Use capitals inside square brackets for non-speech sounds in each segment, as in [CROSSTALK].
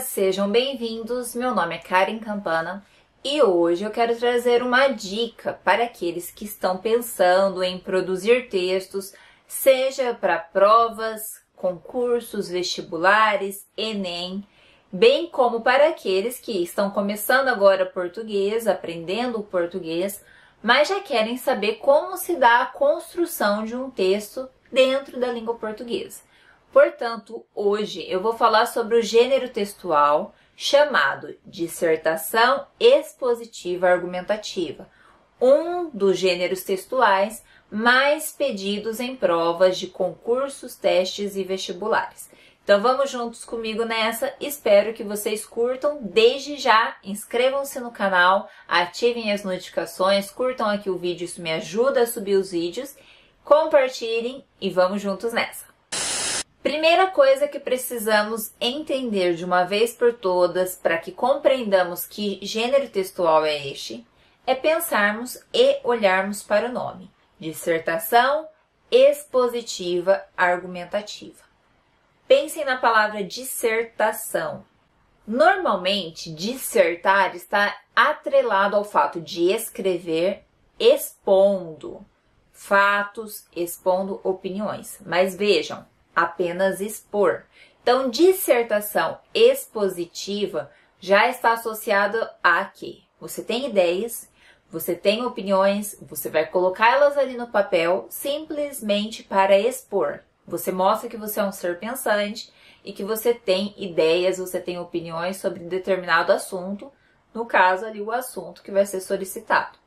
sejam bem-vindos. Meu nome é Karen Campana e hoje eu quero trazer uma dica para aqueles que estão pensando em produzir textos, seja para provas, concursos, vestibulares, Enem, bem como para aqueles que estão começando agora português, aprendendo o português, mas já querem saber como se dá a construção de um texto dentro da língua portuguesa. Portanto, hoje eu vou falar sobre o gênero textual chamado dissertação expositiva argumentativa, um dos gêneros textuais mais pedidos em provas de concursos, testes e vestibulares. Então vamos juntos comigo nessa. Espero que vocês curtam. Desde já, inscrevam-se no canal, ativem as notificações, curtam aqui o vídeo, isso me ajuda a subir os vídeos. Compartilhem e vamos juntos nessa. Primeira coisa que precisamos entender de uma vez por todas para que compreendamos que gênero textual é este é pensarmos e olharmos para o nome: dissertação expositiva argumentativa. Pensem na palavra dissertação. Normalmente, dissertar está atrelado ao fato de escrever expondo fatos, expondo opiniões. Mas vejam, apenas expor. Então, dissertação expositiva já está associado a que você tem ideias, você tem opiniões, você vai colocá-las ali no papel simplesmente para expor. Você mostra que você é um ser pensante e que você tem ideias, você tem opiniões sobre determinado assunto, no caso ali o assunto que vai ser solicitado.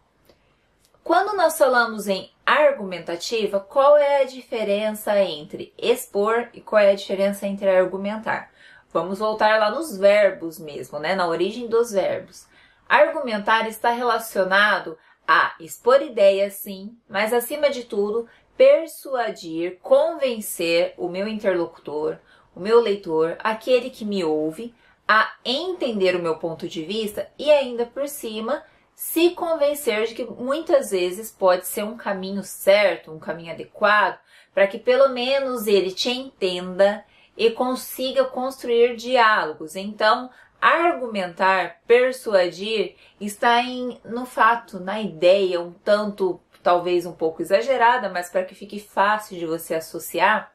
Quando nós falamos em argumentativa, qual é a diferença entre expor e qual é a diferença entre argumentar? Vamos voltar lá nos verbos mesmo, né? Na origem dos verbos. Argumentar está relacionado a expor ideias, sim, mas acima de tudo, persuadir, convencer o meu interlocutor, o meu leitor, aquele que me ouve, a entender o meu ponto de vista e ainda por cima se convencer de que muitas vezes pode ser um caminho certo, um caminho adequado, para que pelo menos ele te entenda e consiga construir diálogos. Então, argumentar, persuadir está em, no fato, na ideia, um tanto, talvez um pouco exagerada, mas para que fique fácil de você associar,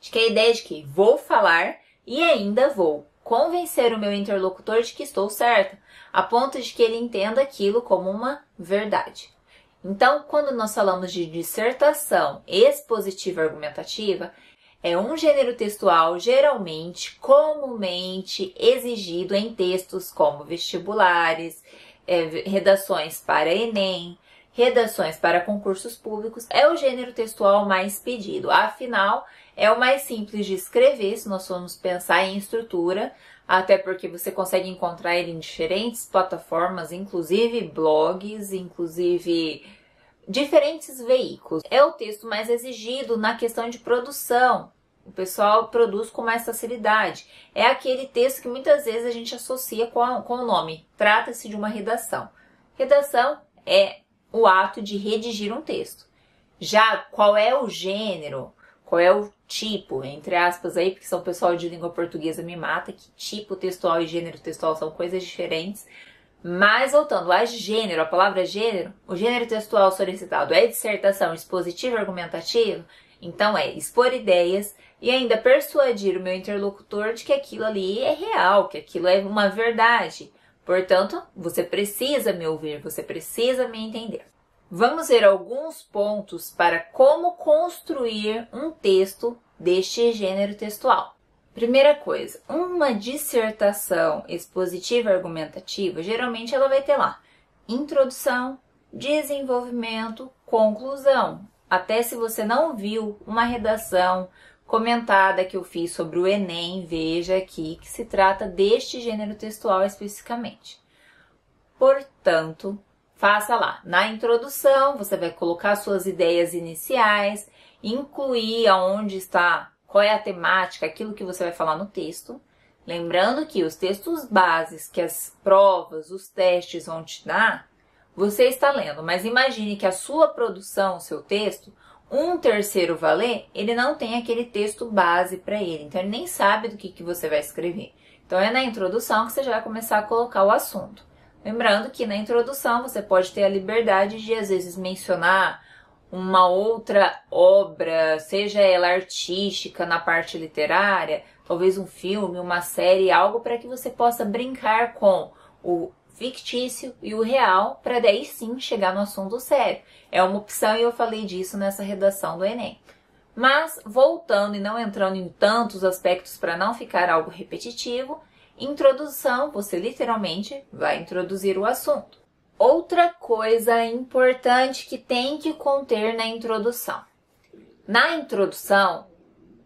de que a ideia de que vou falar e ainda vou convencer o meu interlocutor de que estou certa, a ponto de que ele entenda aquilo como uma verdade. Então, quando nós falamos de dissertação expositiva argumentativa, é um gênero textual geralmente comumente exigido em textos como vestibulares, é, redações para Enem, redações para concursos públicos, é o gênero textual mais pedido. Afinal, é o mais simples de escrever, se nós formos pensar em estrutura, até porque você consegue encontrar ele em diferentes plataformas, inclusive blogs, inclusive diferentes veículos. É o texto mais exigido na questão de produção. O pessoal produz com mais facilidade. É aquele texto que muitas vezes a gente associa com, a, com o nome. Trata-se de uma redação. Redação é o ato de redigir um texto. Já qual é o gênero, qual é o tipo, entre aspas aí, porque são pessoal de língua portuguesa me mata, que tipo textual e gênero textual são coisas diferentes. Mas voltando a gênero, a palavra gênero, o gênero textual solicitado é dissertação expositiva argumentativa, então é expor ideias e ainda persuadir o meu interlocutor de que aquilo ali é real, que aquilo é uma verdade. Portanto, você precisa me ouvir, você precisa me entender. Vamos ver alguns pontos para como construir um texto deste gênero textual. Primeira coisa, uma dissertação expositiva argumentativa, geralmente ela vai ter lá introdução, desenvolvimento, conclusão. Até se você não viu uma redação comentada que eu fiz sobre o Enem, veja aqui que se trata deste gênero textual especificamente. Portanto, Faça lá. Na introdução, você vai colocar suas ideias iniciais, incluir aonde está, qual é a temática, aquilo que você vai falar no texto. Lembrando que os textos bases que as provas, os testes vão te dar, você está lendo, mas imagine que a sua produção, o seu texto, um terceiro valer, ele não tem aquele texto base para ele, então ele nem sabe do que, que você vai escrever. Então é na introdução que você já vai começar a colocar o assunto. Lembrando que na introdução você pode ter a liberdade de às vezes mencionar uma outra obra, seja ela artística na parte literária, talvez um filme, uma série, algo para que você possa brincar com o fictício e o real, para daí sim chegar no assunto sério. É uma opção e eu falei disso nessa redação do Enem. Mas, voltando e não entrando em tantos aspectos para não ficar algo repetitivo, introdução, você literalmente vai introduzir o assunto. Outra coisa importante que tem que conter na introdução. Na introdução,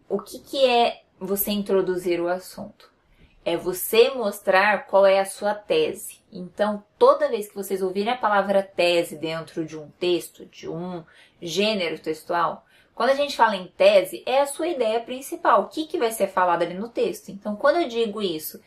o que, que é você introduzir o assunto? É você mostrar qual é a sua tese. Então, toda vez que vocês ouvirem a palavra tese dentro de um texto, de um gênero textual, quando a gente fala em tese, é a sua ideia principal, o que, que vai ser falado ali no texto. Então, quando eu digo isso,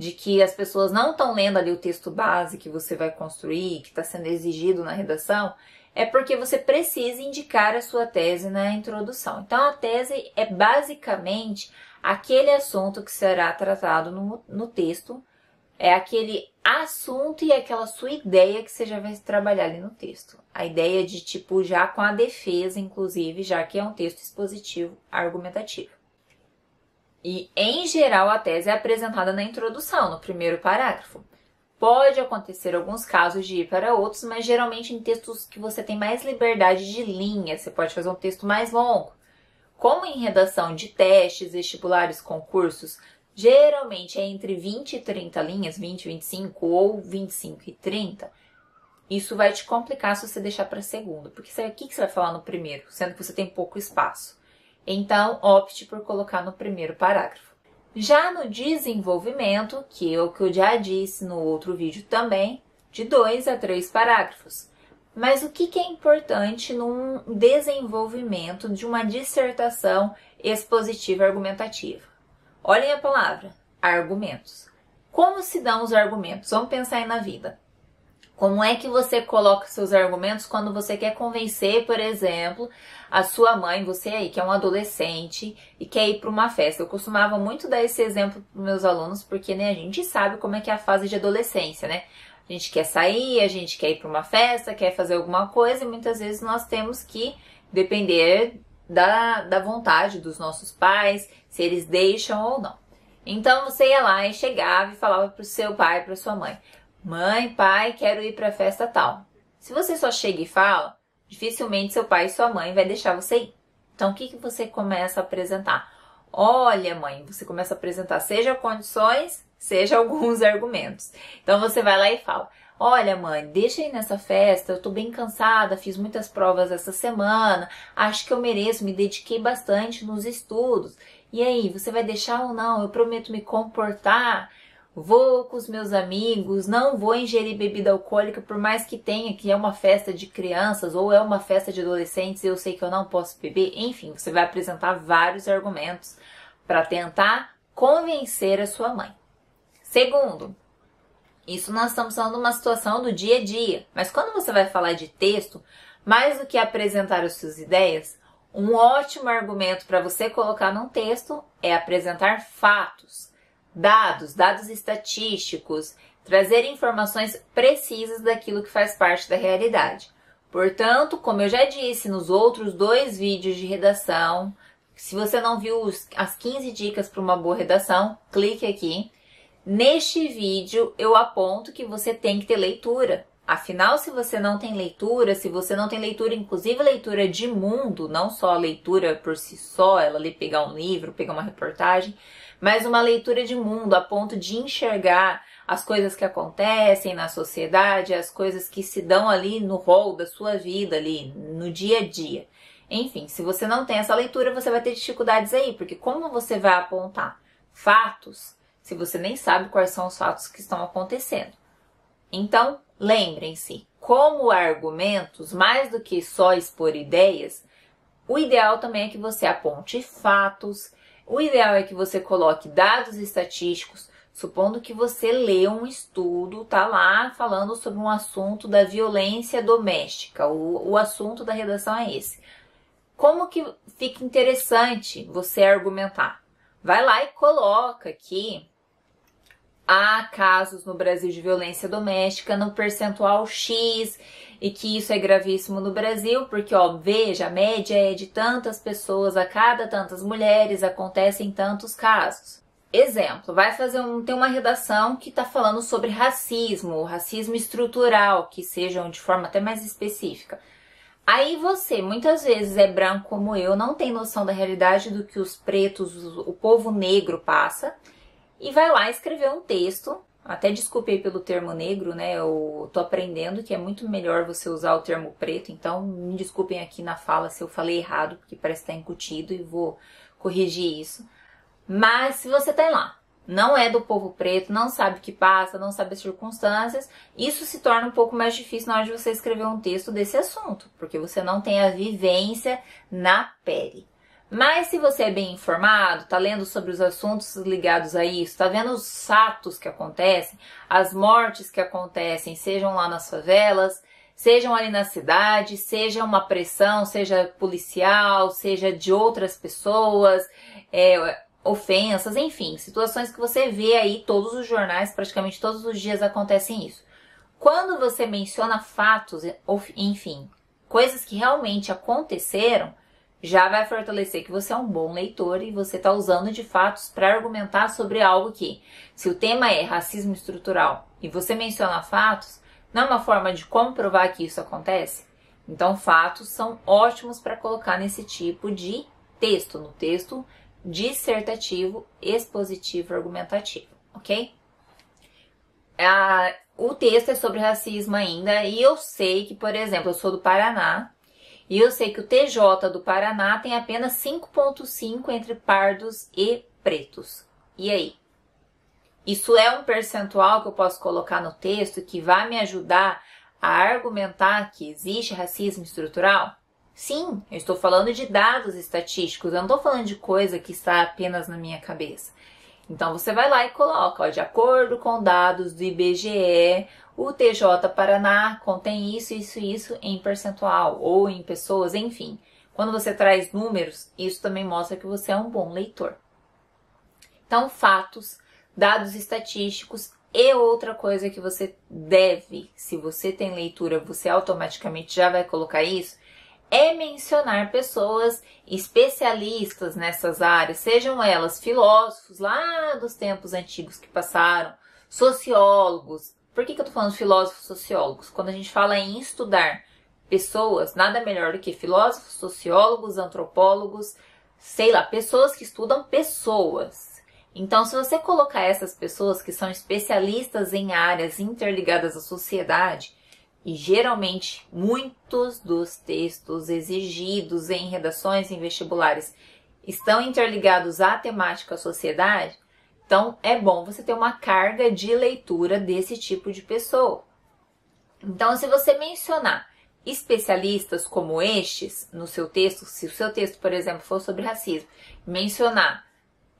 de que as pessoas não estão lendo ali o texto base que você vai construir, que está sendo exigido na redação, é porque você precisa indicar a sua tese na introdução. Então, a tese é basicamente aquele assunto que será tratado no, no texto, é aquele assunto e aquela sua ideia que você já vai trabalhar ali no texto. A ideia de tipo já com a defesa, inclusive, já que é um texto expositivo argumentativo. E em geral a tese é apresentada na introdução, no primeiro parágrafo. Pode acontecer alguns casos de ir para outros, mas geralmente em textos que você tem mais liberdade de linha, você pode fazer um texto mais longo. Como em redação de testes, vestibulares, concursos, geralmente é entre 20 e 30 linhas, 20, 25 ou 25 e 30. Isso vai te complicar se você deixar para segundo, porque sabe o que você vai falar no primeiro, sendo que você tem pouco espaço. Então, opte por colocar no primeiro parágrafo. Já no desenvolvimento, que é o que eu já disse no outro vídeo também, de dois a três parágrafos. Mas o que é importante num desenvolvimento de uma dissertação expositiva argumentativa? Olhem a palavra, argumentos. Como se dão os argumentos? Vamos pensar aí na vida. Como é que você coloca seus argumentos quando você quer convencer, por exemplo, a sua mãe, você aí que é um adolescente e quer ir para uma festa? Eu costumava muito dar esse exemplo para meus alunos porque né, a gente sabe como é que é a fase de adolescência, né? A gente quer sair, a gente quer ir para uma festa, quer fazer alguma coisa e muitas vezes nós temos que depender da, da vontade dos nossos pais, se eles deixam ou não. Então você ia lá e chegava e falava para o seu pai, para sua mãe: Mãe, pai, quero ir para a festa tal. Se você só chega e fala, dificilmente seu pai e sua mãe vai deixar você ir. Então o que, que você começa a apresentar? Olha, mãe, você começa a apresentar seja condições, seja alguns [LAUGHS] argumentos. Então você vai lá e fala: Olha, mãe, deixa aí nessa festa, eu tô bem cansada, fiz muitas provas essa semana, acho que eu mereço, me dediquei bastante nos estudos. E aí, você vai deixar ou não? Eu prometo me comportar. Vou com os meus amigos, não vou ingerir bebida alcoólica, por mais que tenha que é uma festa de crianças ou é uma festa de adolescentes, eu sei que eu não posso beber. Enfim, você vai apresentar vários argumentos para tentar convencer a sua mãe. Segundo, isso nós estamos falando de uma situação do dia a dia. Mas quando você vai falar de texto, mais do que apresentar as suas ideias, um ótimo argumento para você colocar num texto é apresentar fatos, dados, dados estatísticos, trazer informações precisas daquilo que faz parte da realidade. Portanto, como eu já disse nos outros dois vídeos de redação, se você não viu as 15 dicas para uma boa redação, clique aqui. Neste vídeo eu aponto que você tem que ter leitura. Afinal, se você não tem leitura, se você não tem leitura, inclusive leitura de mundo, não só a leitura por si só, ela ali pegar um livro, pegar uma reportagem, mas uma leitura de mundo a ponto de enxergar as coisas que acontecem na sociedade, as coisas que se dão ali no rol da sua vida ali, no dia a dia. Enfim, se você não tem essa leitura, você vai ter dificuldades aí, porque como você vai apontar fatos se você nem sabe quais são os fatos que estão acontecendo. Então, lembrem-se, como argumentos, mais do que só expor ideias, o ideal também é que você aponte fatos, o ideal é que você coloque dados estatísticos, supondo que você lê um estudo, tá lá falando sobre um assunto da violência doméstica, o, o assunto da redação é esse. Como que fica interessante você argumentar? Vai lá e coloca aqui há casos no Brasil de violência doméstica no percentual X e que isso é gravíssimo no Brasil, porque ó, veja, a média é de tantas pessoas a cada tantas mulheres, acontecem tantos casos. Exemplo, vai fazer um, tem uma redação que está falando sobre racismo, racismo estrutural, que sejam de forma até mais específica. Aí você, muitas vezes é branco como eu, não tem noção da realidade do que os pretos, o povo negro passa, e vai lá escrever um texto. Até desculpei pelo termo negro, né? Eu tô aprendendo que é muito melhor você usar o termo preto, então me desculpem aqui na fala se eu falei errado, porque parece estar incutido e vou corrigir isso. Mas se você tá lá, não é do povo preto, não sabe o que passa, não sabe as circunstâncias, isso se torna um pouco mais difícil na hora de você escrever um texto desse assunto, porque você não tem a vivência na pele. Mas se você é bem informado, tá lendo sobre os assuntos ligados a isso, tá vendo os fatos que acontecem, as mortes que acontecem, sejam lá nas favelas, sejam ali na cidade, seja uma pressão, seja policial, seja de outras pessoas, é, ofensas, enfim, situações que você vê aí todos os jornais, praticamente todos os dias acontecem isso. Quando você menciona fatos, enfim, coisas que realmente aconteceram, já vai fortalecer que você é um bom leitor e você está usando de fatos para argumentar sobre algo que, se o tema é racismo estrutural e você menciona fatos, não é uma forma de comprovar que isso acontece? Então, fatos são ótimos para colocar nesse tipo de texto, no texto dissertativo, expositivo, argumentativo, ok? Ah, o texto é sobre racismo ainda e eu sei que, por exemplo, eu sou do Paraná e eu sei que o TJ do Paraná tem apenas 5,5 entre pardos e pretos. E aí? Isso é um percentual que eu posso colocar no texto que vai me ajudar a argumentar que existe racismo estrutural? Sim, eu estou falando de dados estatísticos, eu não estou falando de coisa que está apenas na minha cabeça. Então você vai lá e coloca, ó, de acordo com dados do IBGE, o TJ Paraná contém isso, isso, isso em percentual ou em pessoas, enfim. Quando você traz números, isso também mostra que você é um bom leitor. Então, fatos, dados estatísticos e outra coisa que você deve, se você tem leitura, você automaticamente já vai colocar isso, é mencionar pessoas especialistas nessas áreas, sejam elas filósofos lá dos tempos antigos que passaram, sociólogos. Por que, que eu tô falando filósofos sociólogos? Quando a gente fala em estudar pessoas, nada melhor do que filósofos, sociólogos, antropólogos, sei lá, pessoas que estudam pessoas. Então, se você colocar essas pessoas que são especialistas em áreas interligadas à sociedade, e geralmente muitos dos textos exigidos em redações em vestibulares estão interligados à temática sociedade, então é bom você ter uma carga de leitura desse tipo de pessoa. Então, se você mencionar especialistas como estes no seu texto, se o seu texto, por exemplo, for sobre racismo, mencionar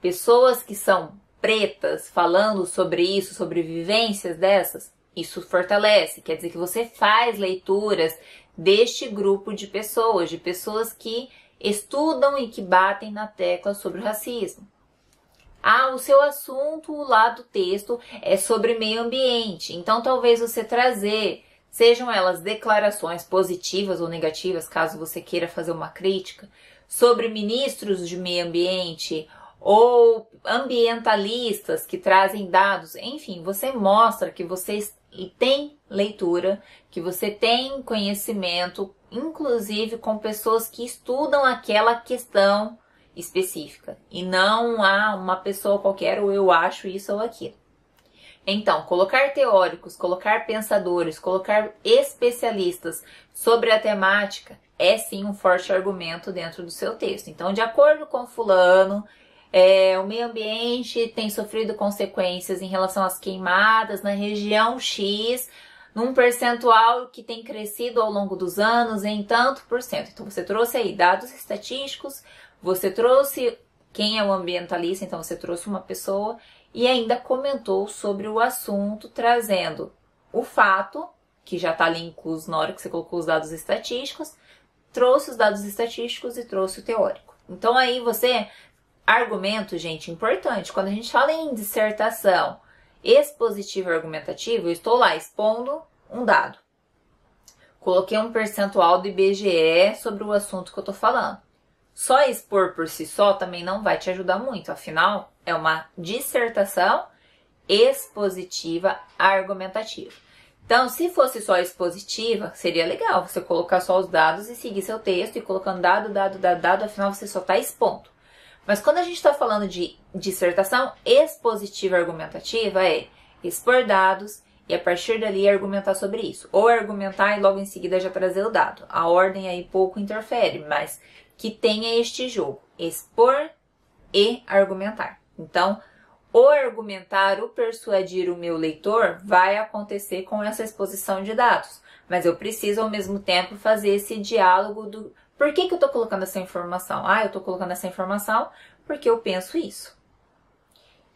pessoas que são pretas falando sobre isso, sobre vivências dessas, isso fortalece, quer dizer que você faz leituras deste grupo de pessoas, de pessoas que estudam e que batem na tecla sobre o racismo. Ah, o seu assunto lá do texto é sobre meio ambiente, então talvez você trazer, sejam elas declarações positivas ou negativas, caso você queira fazer uma crítica, sobre ministros de meio ambiente ou ambientalistas que trazem dados, enfim, você mostra que você tem leitura, que você tem conhecimento, inclusive com pessoas que estudam aquela questão específica e não a uma pessoa qualquer ou eu acho isso ou aquilo. Então, colocar teóricos, colocar pensadores, colocar especialistas sobre a temática é sim um forte argumento dentro do seu texto. Então, de acordo com fulano, é, o meio ambiente tem sofrido consequências em relação às queimadas na região X, num percentual que tem crescido ao longo dos anos em tanto por cento. Então você trouxe aí dados estatísticos, você trouxe quem é o ambientalista, então você trouxe uma pessoa e ainda comentou sobre o assunto, trazendo o fato, que já está ali incluso na hora que você colocou os dados estatísticos, trouxe os dados estatísticos e trouxe o teórico. Então aí você Argumento, gente, importante. Quando a gente fala em dissertação expositivo e argumentativo, eu estou lá expondo um dado. Coloquei um percentual do IBGE sobre o assunto que eu estou falando. Só expor por si só também não vai te ajudar muito, afinal, é uma dissertação expositiva argumentativa. Então, se fosse só expositiva, seria legal você colocar só os dados e seguir seu texto e colocando dado, dado, dado, dado, afinal você só está expondo. Mas quando a gente está falando de dissertação expositiva argumentativa, é expor dados e a partir dali argumentar sobre isso. Ou argumentar e logo em seguida já trazer o dado. A ordem aí pouco interfere, mas que tenha este jogo: expor e argumentar. Então, o argumentar, o persuadir o meu leitor vai acontecer com essa exposição de dados, mas eu preciso ao mesmo tempo fazer esse diálogo do por que, que eu estou colocando essa informação? Ah, eu estou colocando essa informação porque eu penso isso.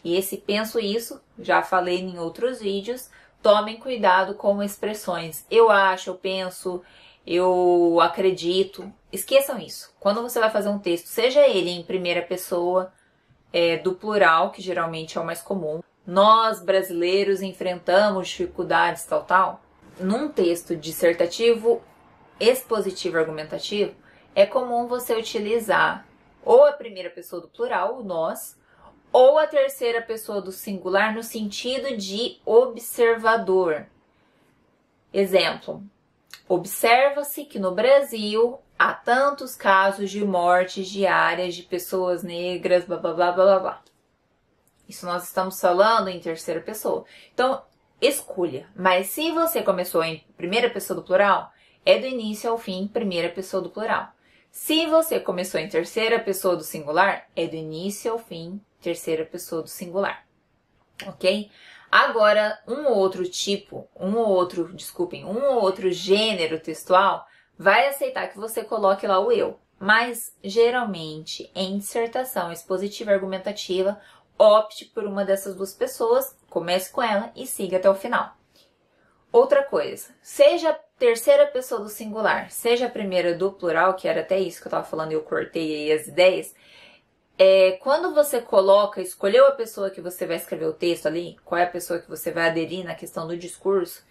E esse penso isso, já falei em outros vídeos, tomem cuidado com expressões. Eu acho, eu penso, eu acredito. Esqueçam isso. Quando você vai fazer um texto, seja ele em primeira pessoa, é, do plural, que geralmente é o mais comum. Nós, brasileiros, enfrentamos dificuldades, tal, tal. Num texto dissertativo, expositivo, argumentativo, é comum você utilizar ou a primeira pessoa do plural, o nós, ou a terceira pessoa do singular no sentido de observador. Exemplo: observa-se que no Brasil há tantos casos de mortes diárias de pessoas negras, blá blá blá blá blá. Isso nós estamos falando em terceira pessoa. Então, escolha. Mas se você começou em primeira pessoa do plural, é do início ao fim primeira pessoa do plural. Se você começou em terceira pessoa do singular, é do início ao fim terceira pessoa do singular. Ok? Agora, um outro tipo, um ou outro, desculpem, um ou outro gênero textual vai aceitar que você coloque lá o eu. Mas, geralmente, em dissertação expositiva argumentativa, opte por uma dessas duas pessoas, comece com ela e siga até o final. Outra coisa, seja terceira pessoa do singular, seja a primeira do plural, que era até isso que eu estava falando e eu cortei aí as ideias, é, quando você coloca, escolheu a pessoa que você vai escrever o texto ali, qual é a pessoa que você vai aderir na questão do discurso,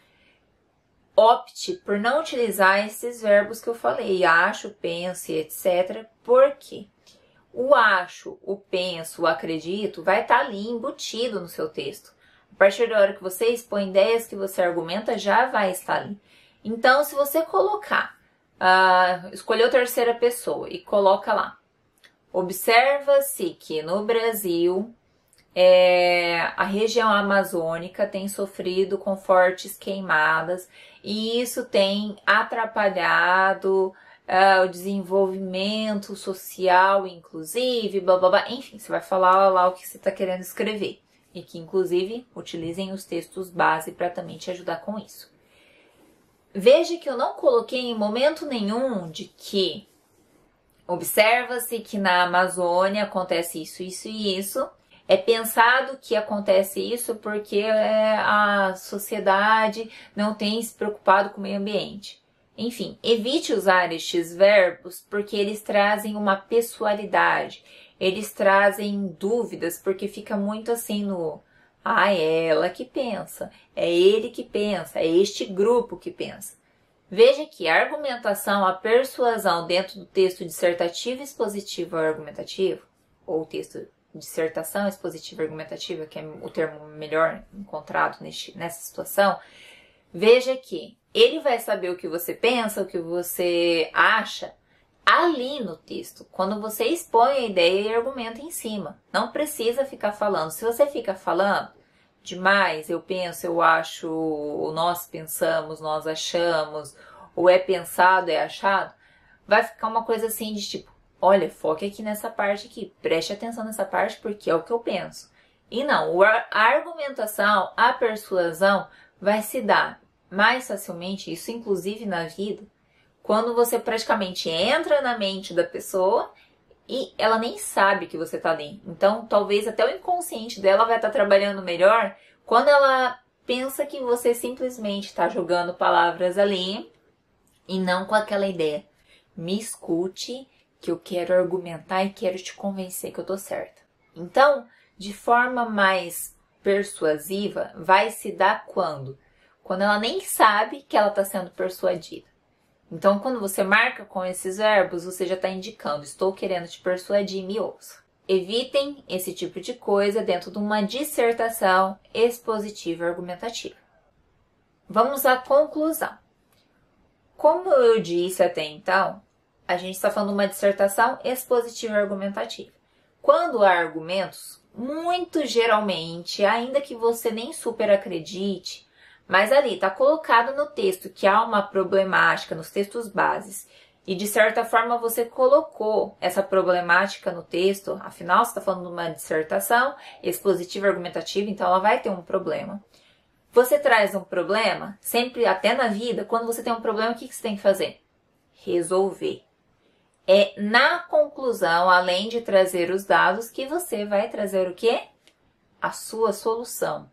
opte por não utilizar esses verbos que eu falei, acho, penso e etc. Porque o acho, o penso, o acredito vai estar tá ali embutido no seu texto. A partir da hora que você expõe ideias que você argumenta, já vai estar ali. Então, se você colocar, uh, escolheu terceira pessoa e coloca lá, observa-se que no Brasil é, a região amazônica tem sofrido com fortes queimadas e isso tem atrapalhado uh, o desenvolvimento social, inclusive, blá blá blá. Enfim, você vai falar lá o que você está querendo escrever e que, inclusive, utilizem os textos base para também te ajudar com isso. Veja que eu não coloquei em momento nenhum de que observa-se que na Amazônia acontece isso, isso e isso. É pensado que acontece isso porque é, a sociedade não tem se preocupado com o meio ambiente. Enfim, evite usar estes verbos porque eles trazem uma pessoalidade, eles trazem dúvidas, porque fica muito assim no. Ah, é ela que pensa, é ele que pensa, é este grupo que pensa. Veja que a argumentação, a persuasão dentro do texto dissertativo, expositivo ou argumentativo, ou texto dissertação expositiva argumentativa, que é o termo melhor encontrado neste, nessa situação, veja que ele vai saber o que você pensa, o que você acha, ali no texto, quando você expõe a ideia e argumenta em cima. Não precisa ficar falando. Se você fica falando demais, eu penso, eu acho, nós pensamos, nós achamos, ou é pensado, é achado, vai ficar uma coisa assim de tipo, olha, foque aqui nessa parte aqui, preste atenção nessa parte porque é o que eu penso. E não, a argumentação, a persuasão vai se dar mais facilmente, isso inclusive na vida, quando você praticamente entra na mente da pessoa e ela nem sabe que você tá ali. Então, talvez até o inconsciente dela vai estar tá trabalhando melhor quando ela pensa que você simplesmente está jogando palavras ali e não com aquela ideia. Me escute, que eu quero argumentar e quero te convencer que eu tô certa. Então, de forma mais persuasiva vai se dar quando? Quando ela nem sabe que ela está sendo persuadida. Então, quando você marca com esses verbos, você já está indicando: estou querendo te persuadir, me ouça. Evitem esse tipo de coisa dentro de uma dissertação expositiva argumentativa. Vamos à conclusão. Como eu disse até então, a gente está falando de uma dissertação expositiva argumentativa. Quando há argumentos, muito geralmente, ainda que você nem super acredite, mas ali está colocado no texto que há uma problemática nos textos bases e de certa forma você colocou essa problemática no texto, afinal você está falando de uma dissertação expositiva argumentativa, então ela vai ter um problema. Você traz um problema, sempre até na vida, quando você tem um problema, o que, que você tem que fazer? Resolver é na conclusão, além de trazer os dados, que você vai trazer o quê? A sua solução.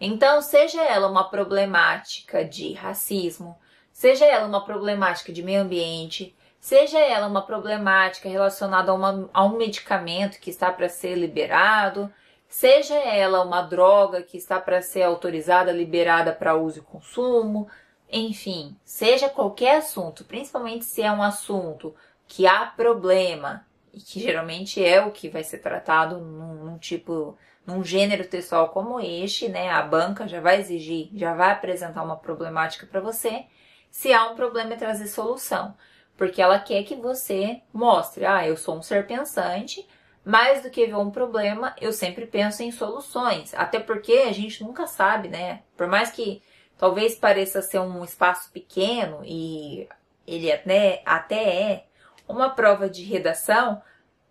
Então, seja ela uma problemática de racismo, seja ela uma problemática de meio ambiente, seja ela uma problemática relacionada a, uma, a um medicamento que está para ser liberado, seja ela uma droga que está para ser autorizada, liberada para uso e consumo, enfim, seja qualquer assunto, principalmente se é um assunto que há problema, e que geralmente é o que vai ser tratado num, num, tipo, num gênero textual como este, né? A banca já vai exigir, já vai apresentar uma problemática para você. Se há um problema, é trazer solução, porque ela quer que você mostre, ah, eu sou um ser pensante, mais do que ver um problema, eu sempre penso em soluções, até porque a gente nunca sabe, né? Por mais que talvez pareça ser um espaço pequeno e ele até, até é, uma prova de redação,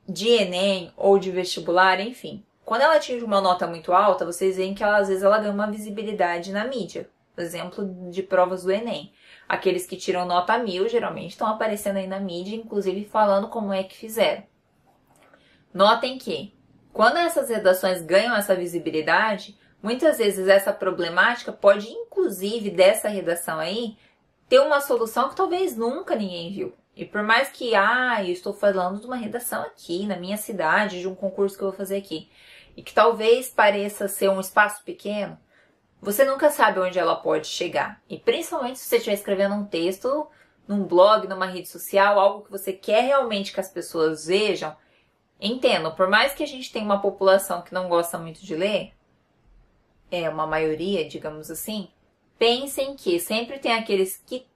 de Enem ou de vestibular, enfim. Quando ela atinge uma nota muito alta, vocês veem que ela, às vezes ela ganha uma visibilidade na mídia. Exemplo de provas do Enem. Aqueles que tiram nota mil geralmente estão aparecendo aí na mídia, inclusive falando como é que fizeram. Notem que, quando essas redações ganham essa visibilidade, muitas vezes essa problemática pode, inclusive dessa redação aí, ter uma solução que talvez nunca ninguém viu. E por mais que, ah, eu estou falando de uma redação aqui, na minha cidade, de um concurso que eu vou fazer aqui, e que talvez pareça ser um espaço pequeno, você nunca sabe onde ela pode chegar. E principalmente se você estiver escrevendo um texto num blog, numa rede social, algo que você quer realmente que as pessoas vejam, entendam, por mais que a gente tenha uma população que não gosta muito de ler, é uma maioria, digamos assim, pensem que sempre tem aqueles que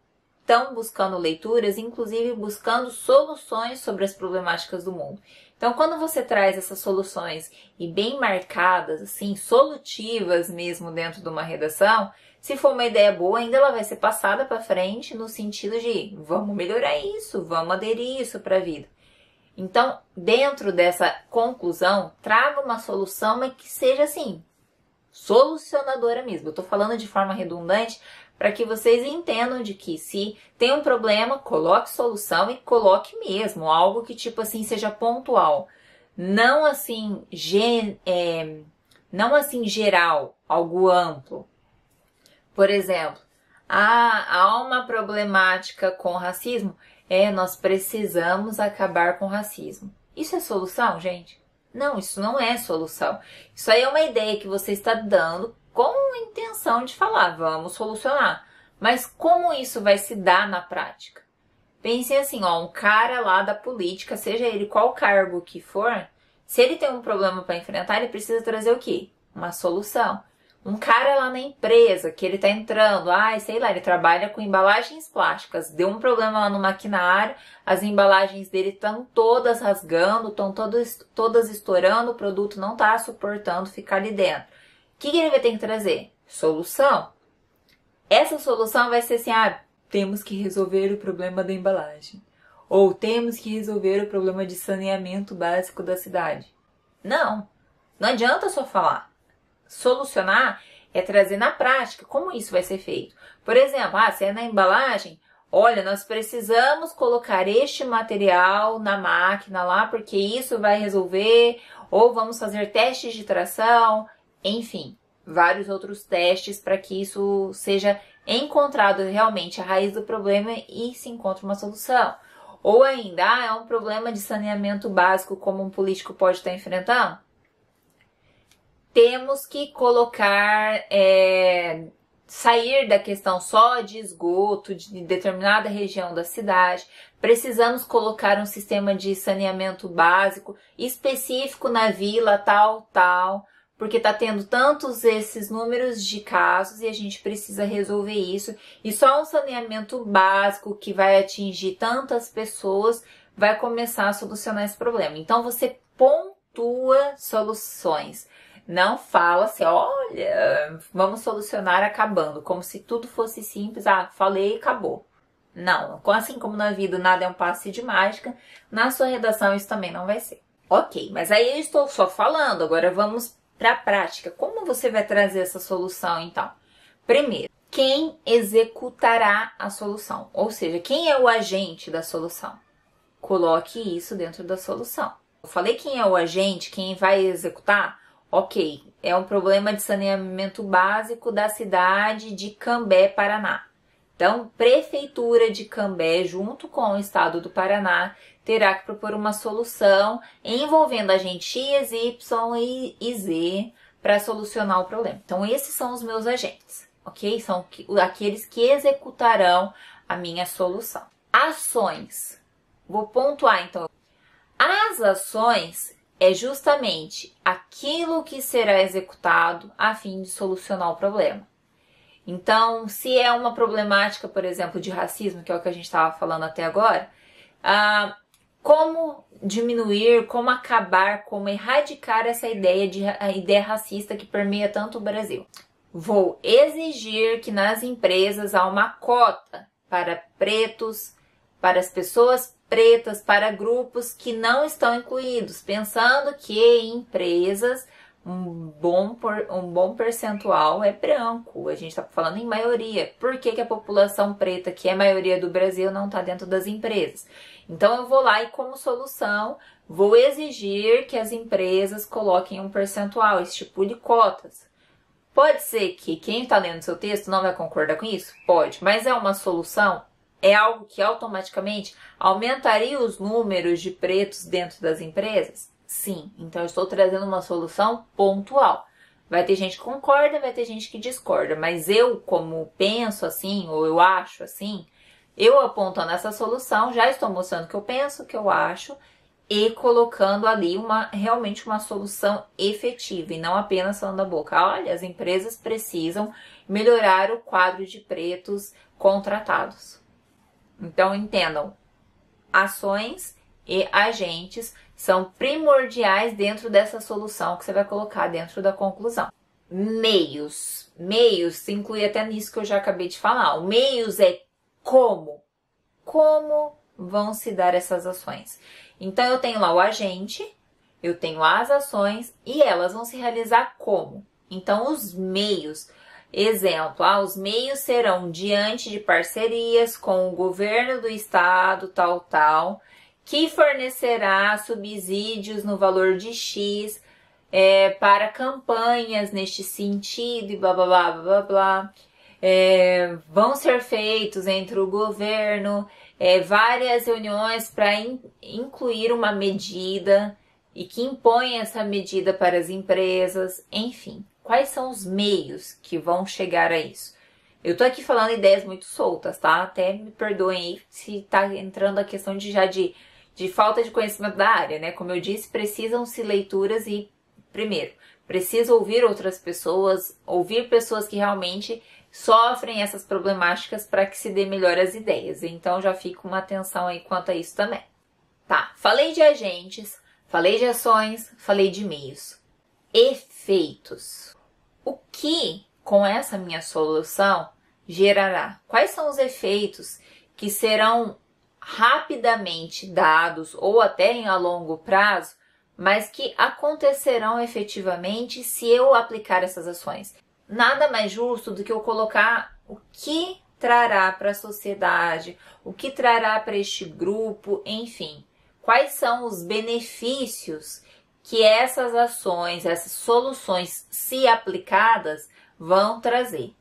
estão buscando leituras, inclusive buscando soluções sobre as problemáticas do mundo. Então, quando você traz essas soluções e bem marcadas, assim, solutivas mesmo dentro de uma redação, se for uma ideia boa, ainda ela vai ser passada para frente no sentido de vamos melhorar isso, vamos aderir isso para a vida. Então, dentro dessa conclusão, traga uma solução, mas que seja assim, solucionadora mesmo. Eu estou falando de forma redundante para que vocês entendam de que se tem um problema, coloque solução e coloque mesmo algo que tipo assim seja pontual, não assim gen, é, não assim geral, algo amplo. Por exemplo, há, há uma problemática com racismo, é nós precisamos acabar com o racismo. Isso é solução, gente? Não, isso não é solução. Isso aí é uma ideia que você está dando intenção de falar, vamos solucionar. Mas como isso vai se dar na prática? Pensem assim, ó, um cara lá da política, seja ele qual cargo que for, se ele tem um problema para enfrentar, ele precisa trazer o quê? Uma solução. Um cara lá na empresa que ele tá entrando, ai, sei lá, ele trabalha com embalagens plásticas, deu um problema lá no maquinário, as embalagens dele estão todas rasgando, estão todas, todas estourando, o produto não tá suportando ficar ali dentro que, que ele vai ter que trazer? Solução. Essa solução vai ser assim: ah, temos que resolver o problema da embalagem. Ou temos que resolver o problema de saneamento básico da cidade. Não. Não adianta só falar. Solucionar é trazer na prática como isso vai ser feito. Por exemplo, ah, se é na embalagem, olha, nós precisamos colocar este material na máquina lá porque isso vai resolver, ou vamos fazer testes de tração, enfim, vários outros testes para que isso seja encontrado realmente a raiz do problema e se encontre uma solução. Ou ainda, ah, é um problema de saneamento básico como um político pode estar enfrentando? temos que colocar, é, sair da questão só de esgoto de determinada região da cidade. Precisamos colocar um sistema de saneamento básico específico na vila, tal, tal, porque tá tendo tantos esses números de casos e a gente precisa resolver isso. E só um saneamento básico que vai atingir tantas pessoas vai começar a solucionar esse problema. Então você pontua soluções. Não fala assim, olha, vamos solucionar acabando, como se tudo fosse simples. Ah, falei e acabou. Não, assim como na vida nada é um passe de mágica, na sua redação isso também não vai ser. Ok, mas aí eu estou só falando, agora vamos para a prática. Como você vai trazer essa solução então? Primeiro, quem executará a solução? Ou seja, quem é o agente da solução? Coloque isso dentro da solução. Eu falei quem é o agente, quem vai executar? Ok, é um problema de saneamento básico da cidade de Cambé, Paraná. Então, Prefeitura de Cambé, junto com o Estado do Paraná, terá que propor uma solução envolvendo agentes X, Y e Z para solucionar o problema. Então, esses são os meus agentes, ok? São aqueles que executarão a minha solução. Ações. Vou pontuar então. As ações é justamente aquilo que será executado a fim de solucionar o problema. Então, se é uma problemática, por exemplo, de racismo, que é o que a gente estava falando até agora, ah, como diminuir, como acabar, como erradicar essa ideia de a ideia racista que permeia tanto o Brasil? Vou exigir que nas empresas há uma cota para pretos, para as pessoas pretas para grupos que não estão incluídos, pensando que empresas um bom, por, um bom percentual é branco. A gente está falando em maioria. Por que, que a população preta, que é a maioria do Brasil, não está dentro das empresas? Então eu vou lá e, como solução, vou exigir que as empresas coloquem um percentual, estipule cotas. Pode ser que quem está lendo seu texto não vai concordar com isso? Pode, mas é uma solução? é algo que automaticamente aumentaria os números de pretos dentro das empresas? Sim. Então eu estou trazendo uma solução pontual. Vai ter gente que concorda, vai ter gente que discorda, mas eu, como penso assim, ou eu acho assim, eu apontando essa solução, já estou mostrando o que eu penso, o que eu acho e colocando ali uma realmente uma solução efetiva e não apenas falando da boca. Olha, as empresas precisam melhorar o quadro de pretos contratados. Então entendam, ações e agentes são primordiais dentro dessa solução que você vai colocar dentro da conclusão. Meios. Meios se inclui até nisso que eu já acabei de falar. O meios é como. Como vão se dar essas ações. Então eu tenho lá o agente, eu tenho as ações e elas vão se realizar como. Então os meios Exemplo, ah, os meios serão diante de parcerias com o governo do estado, tal, tal, que fornecerá subsídios no valor de X é, para campanhas neste sentido e blá blá blá blá blá. É, vão ser feitos entre o governo é, várias reuniões para in, incluir uma medida e que impõe essa medida para as empresas, enfim. Quais são os meios que vão chegar a isso? Eu tô aqui falando ideias muito soltas, tá? Até me perdoem aí se tá entrando a questão de já de, de falta de conhecimento da área, né? Como eu disse, precisam-se leituras e, primeiro, precisa ouvir outras pessoas, ouvir pessoas que realmente sofrem essas problemáticas para que se dê melhor as ideias. Então já fica uma atenção aí quanto a isso também. Tá, falei de agentes, falei de ações, falei de meios. Efeitos o que com essa minha solução gerará? Quais são os efeitos que serão rapidamente dados ou até em a longo prazo, mas que acontecerão efetivamente se eu aplicar essas ações? Nada mais justo do que eu colocar o que trará para a sociedade, o que trará para este grupo, enfim. Quais são os benefícios que essas ações, essas soluções, se aplicadas, vão trazer.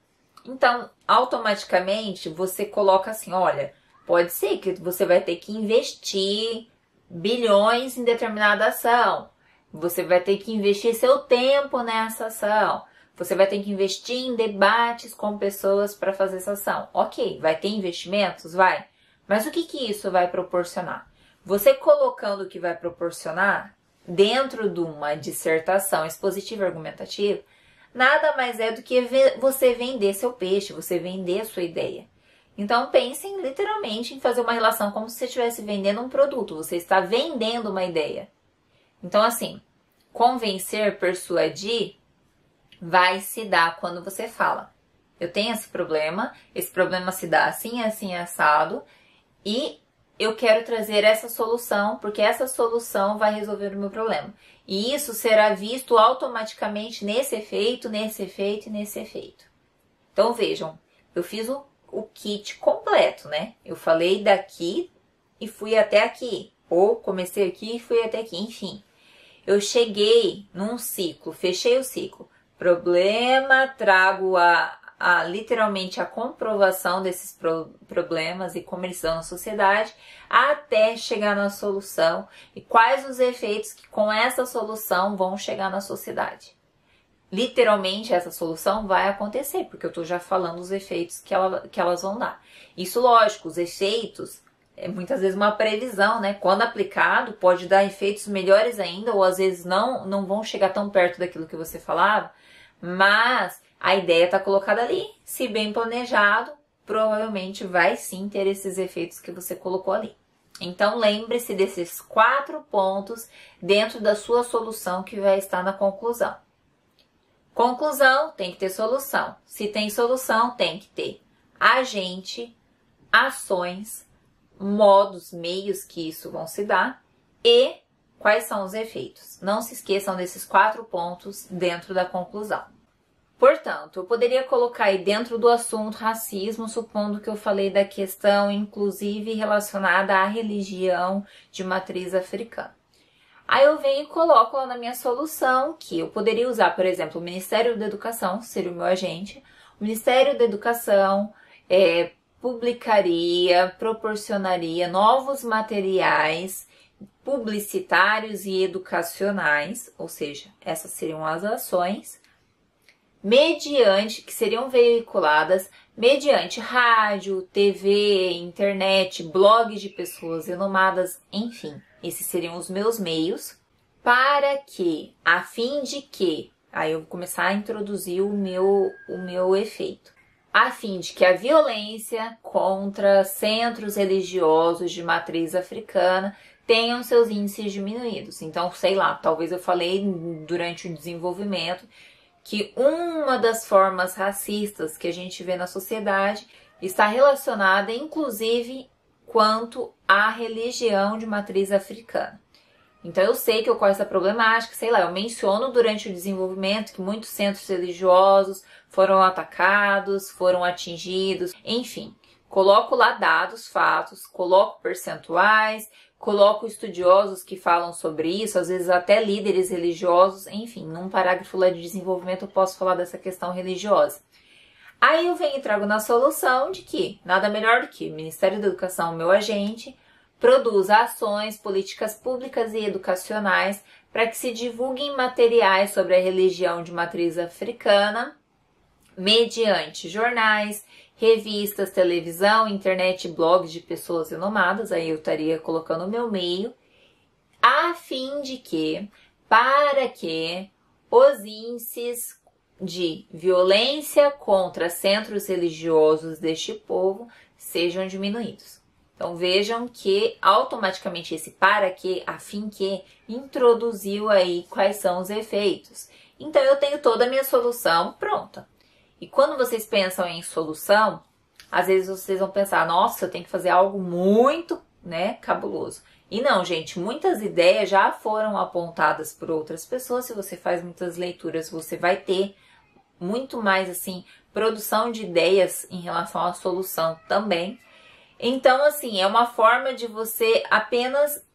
Então, automaticamente você coloca assim: olha, pode ser que você vai ter que investir bilhões em determinada ação, Você vai ter que investir seu tempo nessa ação. Você vai ter que investir em debates com pessoas para fazer essa ação. Ok, vai ter investimentos? Vai. Mas o que, que isso vai proporcionar? Você colocando o que vai proporcionar dentro de uma dissertação expositiva argumentativa, nada mais é do que você vender seu peixe, você vender sua ideia. Então pensem literalmente em fazer uma relação como se você estivesse vendendo um produto, você está vendendo uma ideia. Então assim, convencer, persuadir vai se dar quando você fala. Eu tenho esse problema, esse problema se dá assim, assim, assado, e eu quero trazer essa solução, porque essa solução vai resolver o meu problema. E isso será visto automaticamente nesse efeito, nesse efeito e nesse efeito. Então vejam, eu fiz o, o kit completo, né? Eu falei daqui e fui até aqui, ou comecei aqui e fui até aqui, enfim. Eu cheguei num ciclo, fechei o ciclo problema, trago a, a literalmente a comprovação desses pro, problemas e como eles são na sociedade, até chegar na solução e quais os efeitos que com essa solução vão chegar na sociedade. Literalmente essa solução vai acontecer, porque eu estou já falando os efeitos que, ela, que elas vão dar. Isso, lógico, os efeitos é muitas vezes uma previsão, né? Quando aplicado, pode dar efeitos melhores ainda, ou às vezes não, não vão chegar tão perto daquilo que você falava, mas a ideia está colocada ali. Se bem planejado, provavelmente vai sim ter esses efeitos que você colocou ali. Então lembre-se desses quatro pontos dentro da sua solução que vai estar na conclusão. Conclusão tem que ter solução. Se tem solução, tem que ter agente, ações, modos, meios que isso vão se dar e quais são os efeitos. Não se esqueçam desses quatro pontos dentro da conclusão. Portanto, eu poderia colocar aí dentro do assunto racismo, supondo que eu falei da questão, inclusive relacionada à religião de matriz africana. Aí eu venho e coloco lá na minha solução que eu poderia usar, por exemplo, o Ministério da Educação, seria o meu agente. O Ministério da Educação é, publicaria, proporcionaria novos materiais publicitários e educacionais, ou seja, essas seriam as ações, mediante que seriam veiculadas mediante rádio, TV, internet, blogs de pessoas renomadas, enfim, esses seriam os meus meios para que, a fim de que, aí eu vou começar a introduzir o meu o meu efeito. A fim de que a violência contra centros religiosos de matriz africana tenham seus índices diminuídos. Então, sei lá, talvez eu falei durante o desenvolvimento que uma das formas racistas que a gente vê na sociedade está relacionada, inclusive, quanto à religião de matriz africana. Então eu sei que ocorre essa problemática, sei lá, eu menciono durante o desenvolvimento que muitos centros religiosos foram atacados, foram atingidos, enfim. Coloco lá dados, fatos, coloco percentuais, coloco estudiosos que falam sobre isso, às vezes até líderes religiosos, enfim, num parágrafo lá de desenvolvimento eu posso falar dessa questão religiosa. Aí eu venho e trago na solução de que nada melhor do que o Ministério da Educação, meu agente, produza ações, políticas públicas e educacionais para que se divulguem materiais sobre a religião de matriz africana mediante jornais, revistas, televisão, internet, blogs de pessoas renomadas, aí eu estaria colocando o meu meio, a fim de que, para que os índices de violência contra centros religiosos deste povo sejam diminuídos. Então vejam que automaticamente esse para que, a fim que, introduziu aí quais são os efeitos. Então eu tenho toda a minha solução pronta. E quando vocês pensam em solução, às vezes vocês vão pensar, nossa, eu tenho que fazer algo muito, né, cabuloso. E não, gente, muitas ideias já foram apontadas por outras pessoas. Se você faz muitas leituras, você vai ter muito mais assim produção de ideias em relação à solução também. Então, assim, é uma forma de você apenas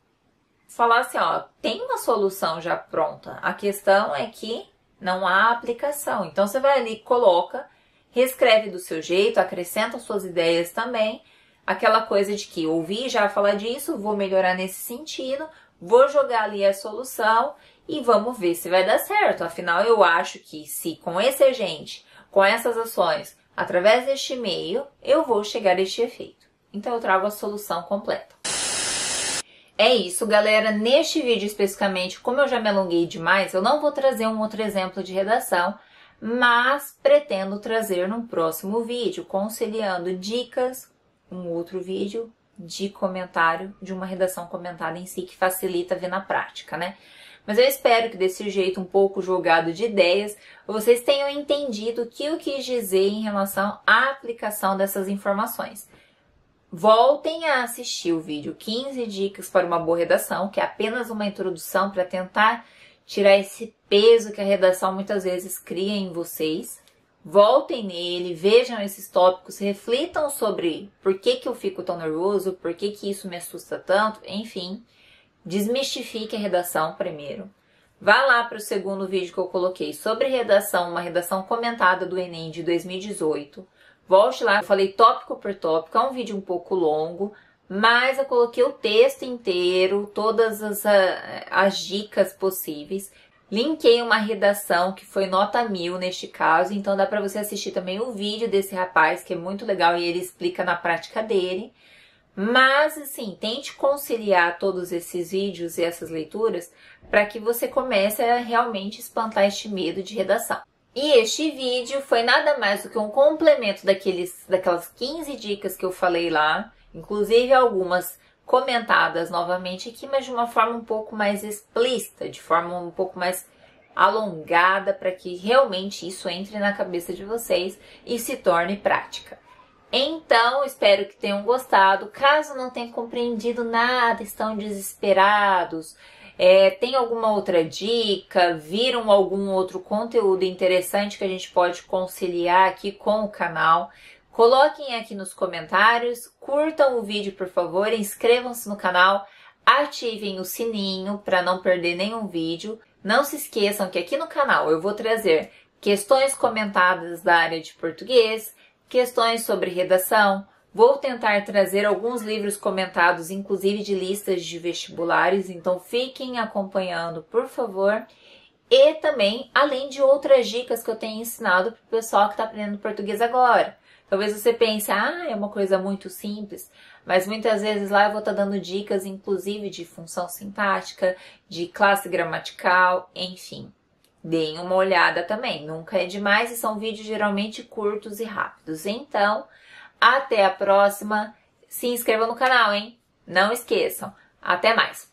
falar assim, ó, tem uma solução já pronta. A questão é que não há aplicação. Então você vai ali, coloca, reescreve do seu jeito, acrescenta suas ideias também. Aquela coisa de que ouvi já falar disso, vou melhorar nesse sentido, vou jogar ali a solução e vamos ver se vai dar certo. Afinal, eu acho que se com esse agente, com essas ações, através deste e-mail, eu vou chegar a este efeito. Então eu trago a solução completa. É isso, galera. Neste vídeo especificamente, como eu já me alonguei demais, eu não vou trazer um outro exemplo de redação, mas pretendo trazer num próximo vídeo, conciliando dicas, um outro vídeo de comentário de uma redação comentada em si que facilita ver na prática, né? Mas eu espero que desse jeito um pouco jogado de ideias, vocês tenham entendido o que eu quis dizer em relação à aplicação dessas informações. Voltem a assistir o vídeo 15 dicas para uma boa redação, que é apenas uma introdução para tentar tirar esse peso que a redação muitas vezes cria em vocês. Voltem nele, vejam esses tópicos, reflitam sobre por que, que eu fico tão nervoso, por que, que isso me assusta tanto, enfim. Desmistifique a redação primeiro. Vá lá para o segundo vídeo que eu coloquei sobre redação, uma redação comentada do Enem de 2018. Volte lá, eu falei tópico por tópico, é um vídeo um pouco longo, mas eu coloquei o texto inteiro, todas as, ah, as dicas possíveis. Linkei uma redação que foi nota mil neste caso, então dá para você assistir também o vídeo desse rapaz, que é muito legal e ele explica na prática dele. Mas, assim, tente conciliar todos esses vídeos e essas leituras para que você comece a realmente espantar este medo de redação. E este vídeo foi nada mais do que um complemento daqueles, daquelas 15 dicas que eu falei lá, inclusive algumas comentadas novamente aqui, mas de uma forma um pouco mais explícita, de forma um pouco mais alongada, para que realmente isso entre na cabeça de vocês e se torne prática. Então, espero que tenham gostado. Caso não tenham compreendido nada, estão desesperados, é, tem alguma outra dica? Viram algum outro conteúdo interessante que a gente pode conciliar aqui com o canal? Coloquem aqui nos comentários, curtam o vídeo por favor, inscrevam-se no canal, ativem o sininho para não perder nenhum vídeo. Não se esqueçam que aqui no canal eu vou trazer questões comentadas da área de português, questões sobre redação, Vou tentar trazer alguns livros comentados, inclusive de listas de vestibulares, então fiquem acompanhando, por favor. E também, além de outras dicas que eu tenho ensinado para o pessoal que está aprendendo português agora. Talvez você pense, ah, é uma coisa muito simples, mas muitas vezes lá eu vou estar tá dando dicas, inclusive de função sintática, de classe gramatical, enfim. Deem uma olhada também, nunca é demais e são vídeos geralmente curtos e rápidos. Então, até a próxima. Se inscrevam no canal, hein? Não esqueçam. Até mais.